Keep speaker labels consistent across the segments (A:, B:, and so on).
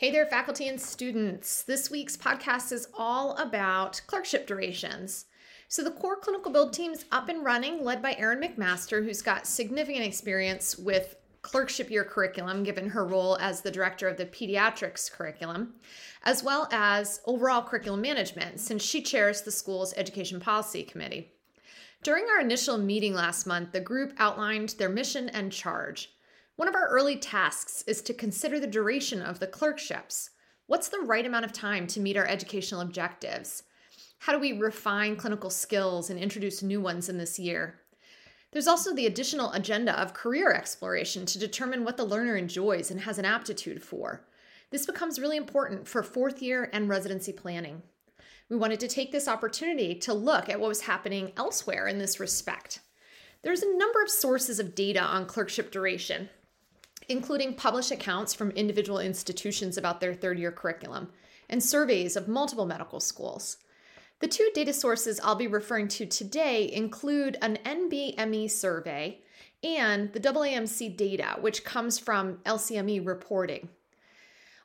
A: Hey there, faculty and students. This week's podcast is all about clerkship durations. So, the core clinical build team's up and running, led by Erin McMaster, who's got significant experience with clerkship year curriculum, given her role as the director of the pediatrics curriculum, as well as overall curriculum management, since she chairs the school's education policy committee. During our initial meeting last month, the group outlined their mission and charge. One of our early tasks is to consider the duration of the clerkships. What's the right amount of time to meet our educational objectives? How do we refine clinical skills and introduce new ones in this year? There's also the additional agenda of career exploration to determine what the learner enjoys and has an aptitude for. This becomes really important for fourth year and residency planning. We wanted to take this opportunity to look at what was happening elsewhere in this respect. There's a number of sources of data on clerkship duration, including published accounts from individual institutions about their third year curriculum and surveys of multiple medical schools. The two data sources I'll be referring to today include an NBME survey and the AAMC data, which comes from LCME reporting.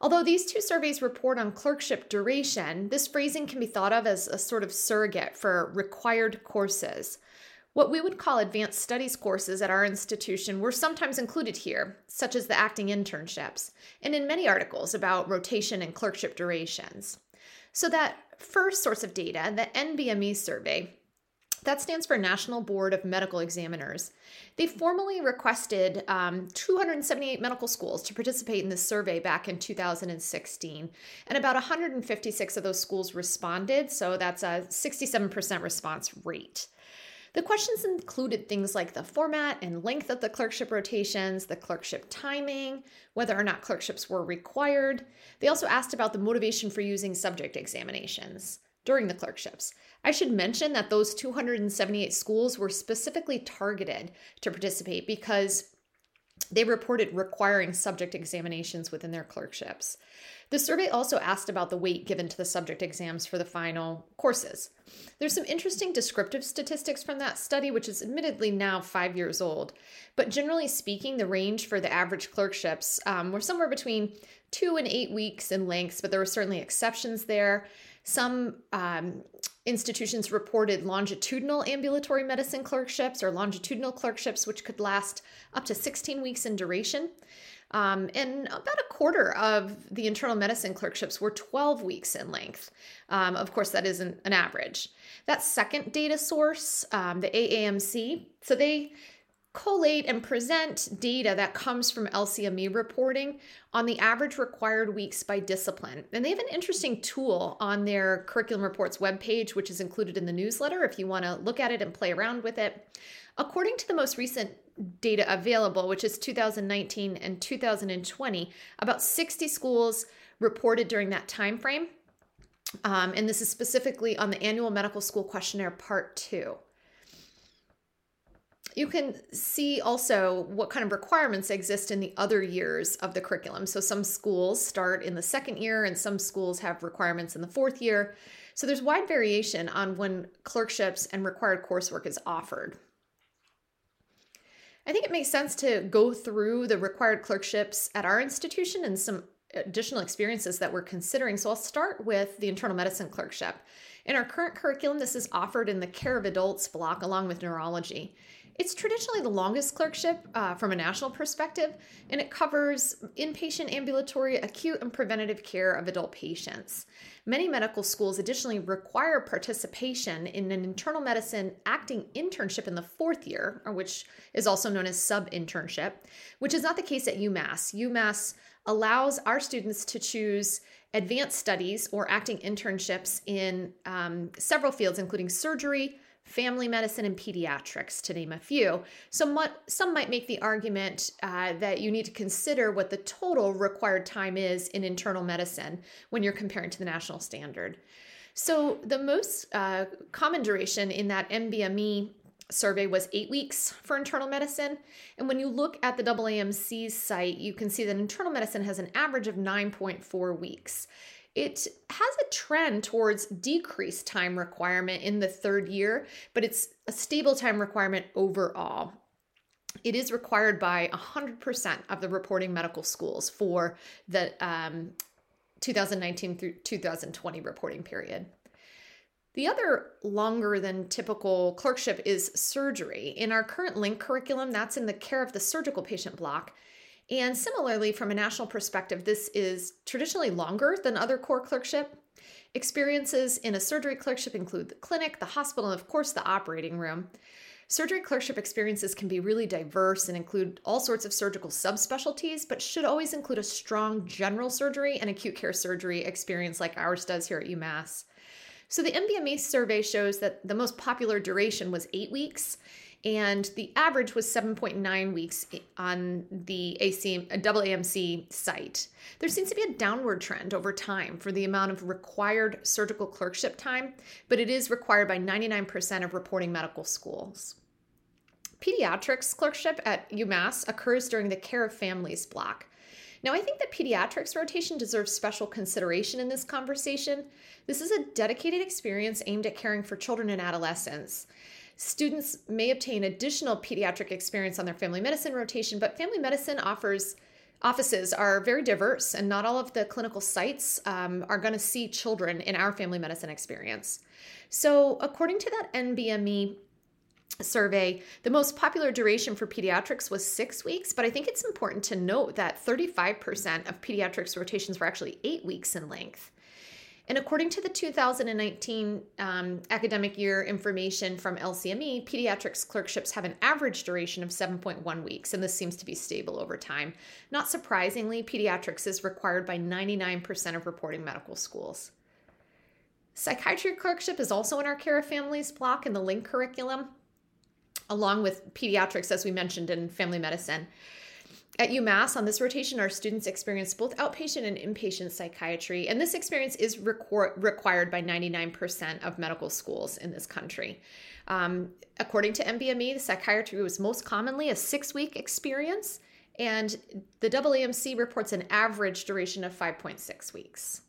A: Although these two surveys report on clerkship duration, this phrasing can be thought of as a sort of surrogate for required courses, what we would call advanced studies courses at our institution were sometimes included here, such as the acting internships, and in many articles about rotation and clerkship durations. So, that first source of data, the NBME survey, that stands for National Board of Medical Examiners. They formally requested um, 278 medical schools to participate in this survey back in 2016, and about 156 of those schools responded, so that's a 67% response rate. The questions included things like the format and length of the clerkship rotations, the clerkship timing, whether or not clerkships were required. They also asked about the motivation for using subject examinations during the clerkships. I should mention that those 278 schools were specifically targeted to participate because they reported requiring subject examinations within their clerkships. The survey also asked about the weight given to the subject exams for the final courses. There's some interesting descriptive statistics from that study, which is admittedly now five years old. But generally speaking, the range for the average clerkships um, were somewhere between two and eight weeks in length, but there were certainly exceptions there. Some um, institutions reported longitudinal ambulatory medicine clerkships or longitudinal clerkships, which could last up to 16 weeks in duration. Um, and about a quarter of the internal medicine clerkships were 12 weeks in length. Um, of course, that isn't an average. That second data source, um, the AAMC, so they collate and present data that comes from LCME reporting on the average required weeks by discipline. And they have an interesting tool on their curriculum reports webpage, which is included in the newsletter if you want to look at it and play around with it. According to the most recent data available, which is 2019 and 2020, about 60 schools reported during that time frame. Um, and this is specifically on the annual medical school questionnaire part two. You can see also what kind of requirements exist in the other years of the curriculum. So, some schools start in the second year, and some schools have requirements in the fourth year. So, there's wide variation on when clerkships and required coursework is offered. I think it makes sense to go through the required clerkships at our institution and some additional experiences that we're considering. So I'll start with the internal medicine clerkship. In our current curriculum, this is offered in the care of adults block along with neurology. It's traditionally the longest clerkship uh, from a national perspective, and it covers inpatient, ambulatory, acute, and preventative care of adult patients. Many medical schools additionally require participation in an internal medicine acting internship in the fourth year, which is also known as sub internship, which is not the case at UMass. UMass allows our students to choose advanced studies or acting internships in um, several fields, including surgery, family medicine, and pediatrics, to name a few. So, some might make the argument uh, that you need to consider what the total required time is in internal medicine when you're comparing to the national standard. So, the most uh, common duration in that NBME survey was eight weeks for internal medicine. And when you look at the AAMC's site, you can see that internal medicine has an average of 9.4 weeks. It has a trend towards decreased time requirement in the third year, but it's a stable time requirement overall. It is required by 100% of the reporting medical schools for the um, 2019 through 2020 reporting period. The other longer than typical clerkship is surgery. In our current link curriculum, that's in the care of the surgical patient block. And similarly, from a national perspective, this is traditionally longer than other core clerkship. Experiences in a surgery clerkship include the clinic, the hospital, and of course, the operating room. Surgery clerkship experiences can be really diverse and include all sorts of surgical subspecialties, but should always include a strong general surgery and acute care surgery experience like ours does here at UMass. So the NBME survey shows that the most popular duration was eight weeks, and the average was 7.9 weeks on the AC, AAMC site. There seems to be a downward trend over time for the amount of required surgical clerkship time, but it is required by 99% of reporting medical schools. Pediatrics clerkship at UMass occurs during the care of families block. Now, I think that pediatrics rotation deserves special consideration in this conversation. This is a dedicated experience aimed at caring for children and adolescents. Students may obtain additional pediatric experience on their family medicine rotation, but family medicine offers offices are very diverse, and not all of the clinical sites um, are going to see children in our family medicine experience. So, according to that NBME survey, the most popular duration for pediatrics was six weeks, but I think it's important to note that 35% of pediatrics rotations were actually eight weeks in length. And according to the 2019 um, academic year information from LCME, pediatrics clerkships have an average duration of 7.1 weeks, and this seems to be stable over time. Not surprisingly, pediatrics is required by 99% of reporting medical schools. Psychiatry clerkship is also in our Care of Families block in the LINK curriculum, along with pediatrics, as we mentioned in family medicine. At UMass, on this rotation, our students experience both outpatient and inpatient psychiatry, and this experience is required by 99% of medical schools in this country. Um, according to NBME, the psychiatry was most commonly a six week experience, and the AAMC reports an average duration of 5.6 weeks.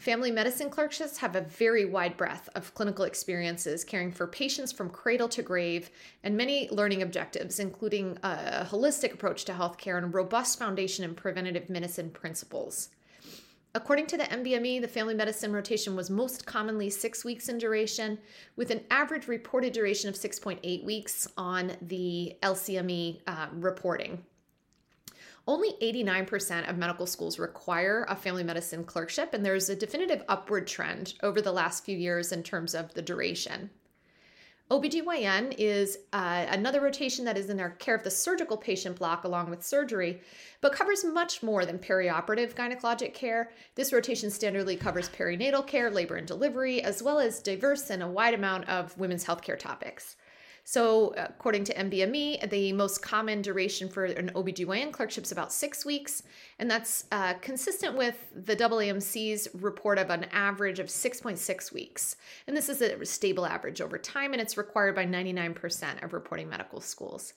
A: Family medicine clerkships have a very wide breadth of clinical experiences caring for patients from cradle to grave and many learning objectives, including a holistic approach to healthcare and a robust foundation in preventative medicine principles. According to the NBME, the family medicine rotation was most commonly six weeks in duration, with an average reported duration of 6.8 weeks on the LCME uh, reporting. Only 89% of medical schools require a family medicine clerkship, and there's a definitive upward trend over the last few years in terms of the duration. OBGYN is uh, another rotation that is in our care of the surgical patient block along with surgery, but covers much more than perioperative gynecologic care. This rotation standardly covers perinatal care, labor and delivery, as well as diverse and a wide amount of women's healthcare topics. So, according to NBME, the most common duration for an OBGYN clerkship is about six weeks, and that's uh, consistent with the AAMC's report of an average of 6.6 weeks. And this is a stable average over time, and it's required by 99% of reporting medical schools.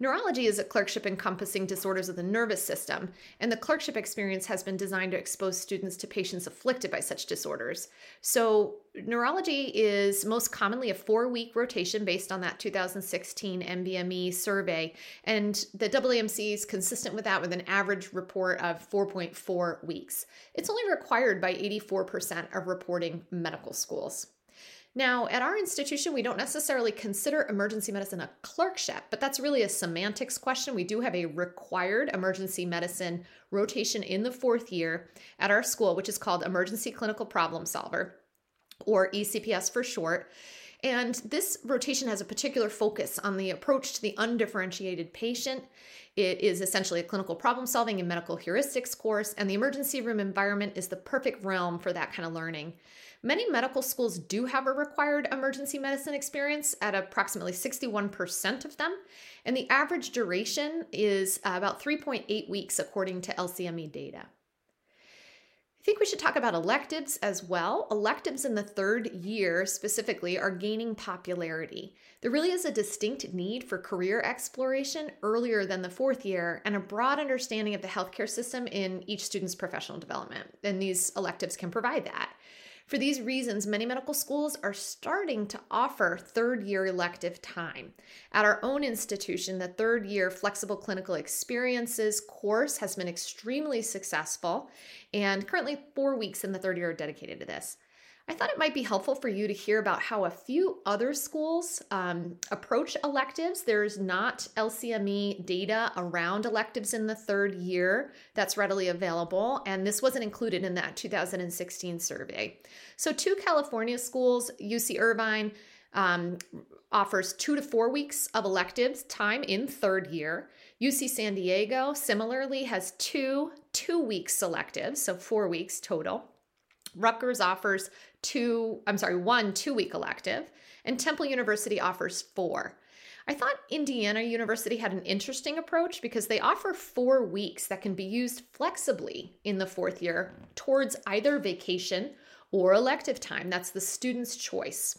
A: Neurology is a clerkship encompassing disorders of the nervous system, and the clerkship experience has been designed to expose students to patients afflicted by such disorders. So, neurology is most commonly a four week rotation based on that 2016 NBME survey, and the AAMC is consistent with that with an average report of 4.4 weeks. It's only required by 84% of reporting medical schools. Now, at our institution, we don't necessarily consider emergency medicine a clerkship, but that's really a semantics question. We do have a required emergency medicine rotation in the fourth year at our school, which is called Emergency Clinical Problem Solver, or ECPS for short. And this rotation has a particular focus on the approach to the undifferentiated patient. It is essentially a clinical problem solving and medical heuristics course, and the emergency room environment is the perfect realm for that kind of learning. Many medical schools do have a required emergency medicine experience at approximately 61% of them, and the average duration is uh, about 3.8 weeks according to LCME data. I think we should talk about electives as well. Electives in the third year specifically are gaining popularity. There really is a distinct need for career exploration earlier than the fourth year and a broad understanding of the healthcare system in each student's professional development, and these electives can provide that. For these reasons, many medical schools are starting to offer third year elective time. At our own institution, the third year flexible clinical experiences course has been extremely successful, and currently four weeks in the third year are dedicated to this. I thought it might be helpful for you to hear about how a few other schools um, approach electives. There's not LCME data around electives in the third year that's readily available, and this wasn't included in that 2016 survey. So, two California schools, UC Irvine, um, offers two to four weeks of electives time in third year. UC San Diego similarly has two two week selectives, so four weeks total. Rutgers offers two, I'm sorry, one two week elective, and Temple University offers four. I thought Indiana University had an interesting approach because they offer four weeks that can be used flexibly in the fourth year towards either vacation or elective time. That's the student's choice.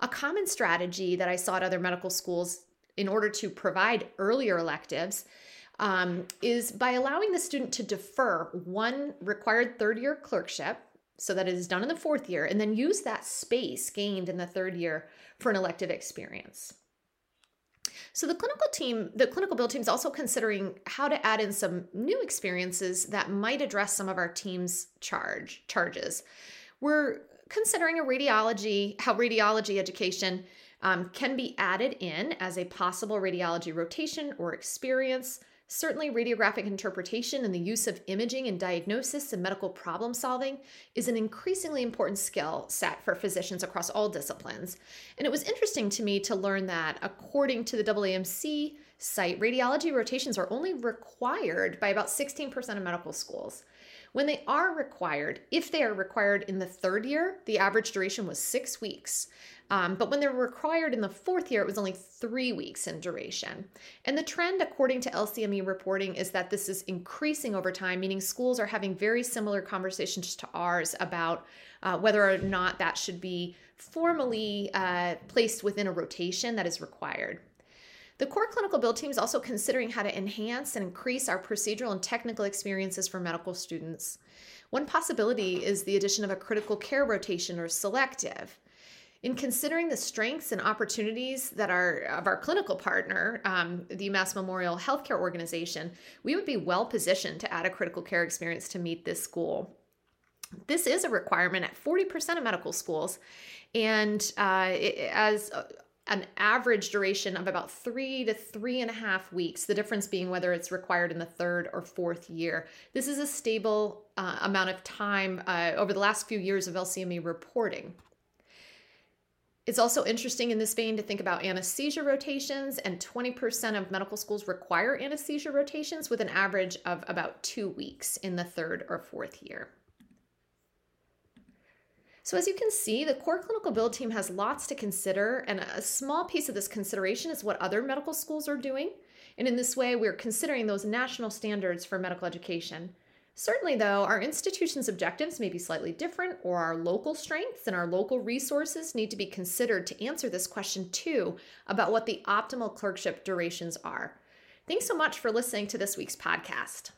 A: A common strategy that I saw at other medical schools in order to provide earlier electives um, is by allowing the student to defer one required third year clerkship so that it is done in the fourth year, and then use that space gained in the third year for an elective experience. So the clinical team, the clinical build team is also considering how to add in some new experiences that might address some of our team's charge charges. We're considering a radiology, how radiology education um, can be added in as a possible radiology rotation or experience. Certainly, radiographic interpretation and the use of imaging in diagnosis and medical problem solving is an increasingly important skill set for physicians across all disciplines. And it was interesting to me to learn that, according to the AAMC site, radiology rotations are only required by about 16% of medical schools. When they are required, if they are required in the third year, the average duration was six weeks. Um, but when they're required in the fourth year, it was only three weeks in duration. And the trend, according to LCME reporting, is that this is increasing over time, meaning schools are having very similar conversations to ours about uh, whether or not that should be formally uh, placed within a rotation that is required. The core clinical build team is also considering how to enhance and increase our procedural and technical experiences for medical students. One possibility is the addition of a critical care rotation or selective. In considering the strengths and opportunities that are of our clinical partner, um, the UMass Memorial Healthcare Organization, we would be well positioned to add a critical care experience to meet this goal. This is a requirement at 40% of medical schools, and uh, it, as an average duration of about three to three and a half weeks, the difference being whether it's required in the third or fourth year. This is a stable uh, amount of time uh, over the last few years of LCME reporting. It's also interesting in this vein to think about anesthesia rotations, and 20% of medical schools require anesthesia rotations with an average of about two weeks in the third or fourth year. So, as you can see, the core clinical build team has lots to consider, and a small piece of this consideration is what other medical schools are doing. And in this way, we're considering those national standards for medical education. Certainly, though, our institution's objectives may be slightly different, or our local strengths and our local resources need to be considered to answer this question too about what the optimal clerkship durations are. Thanks so much for listening to this week's podcast.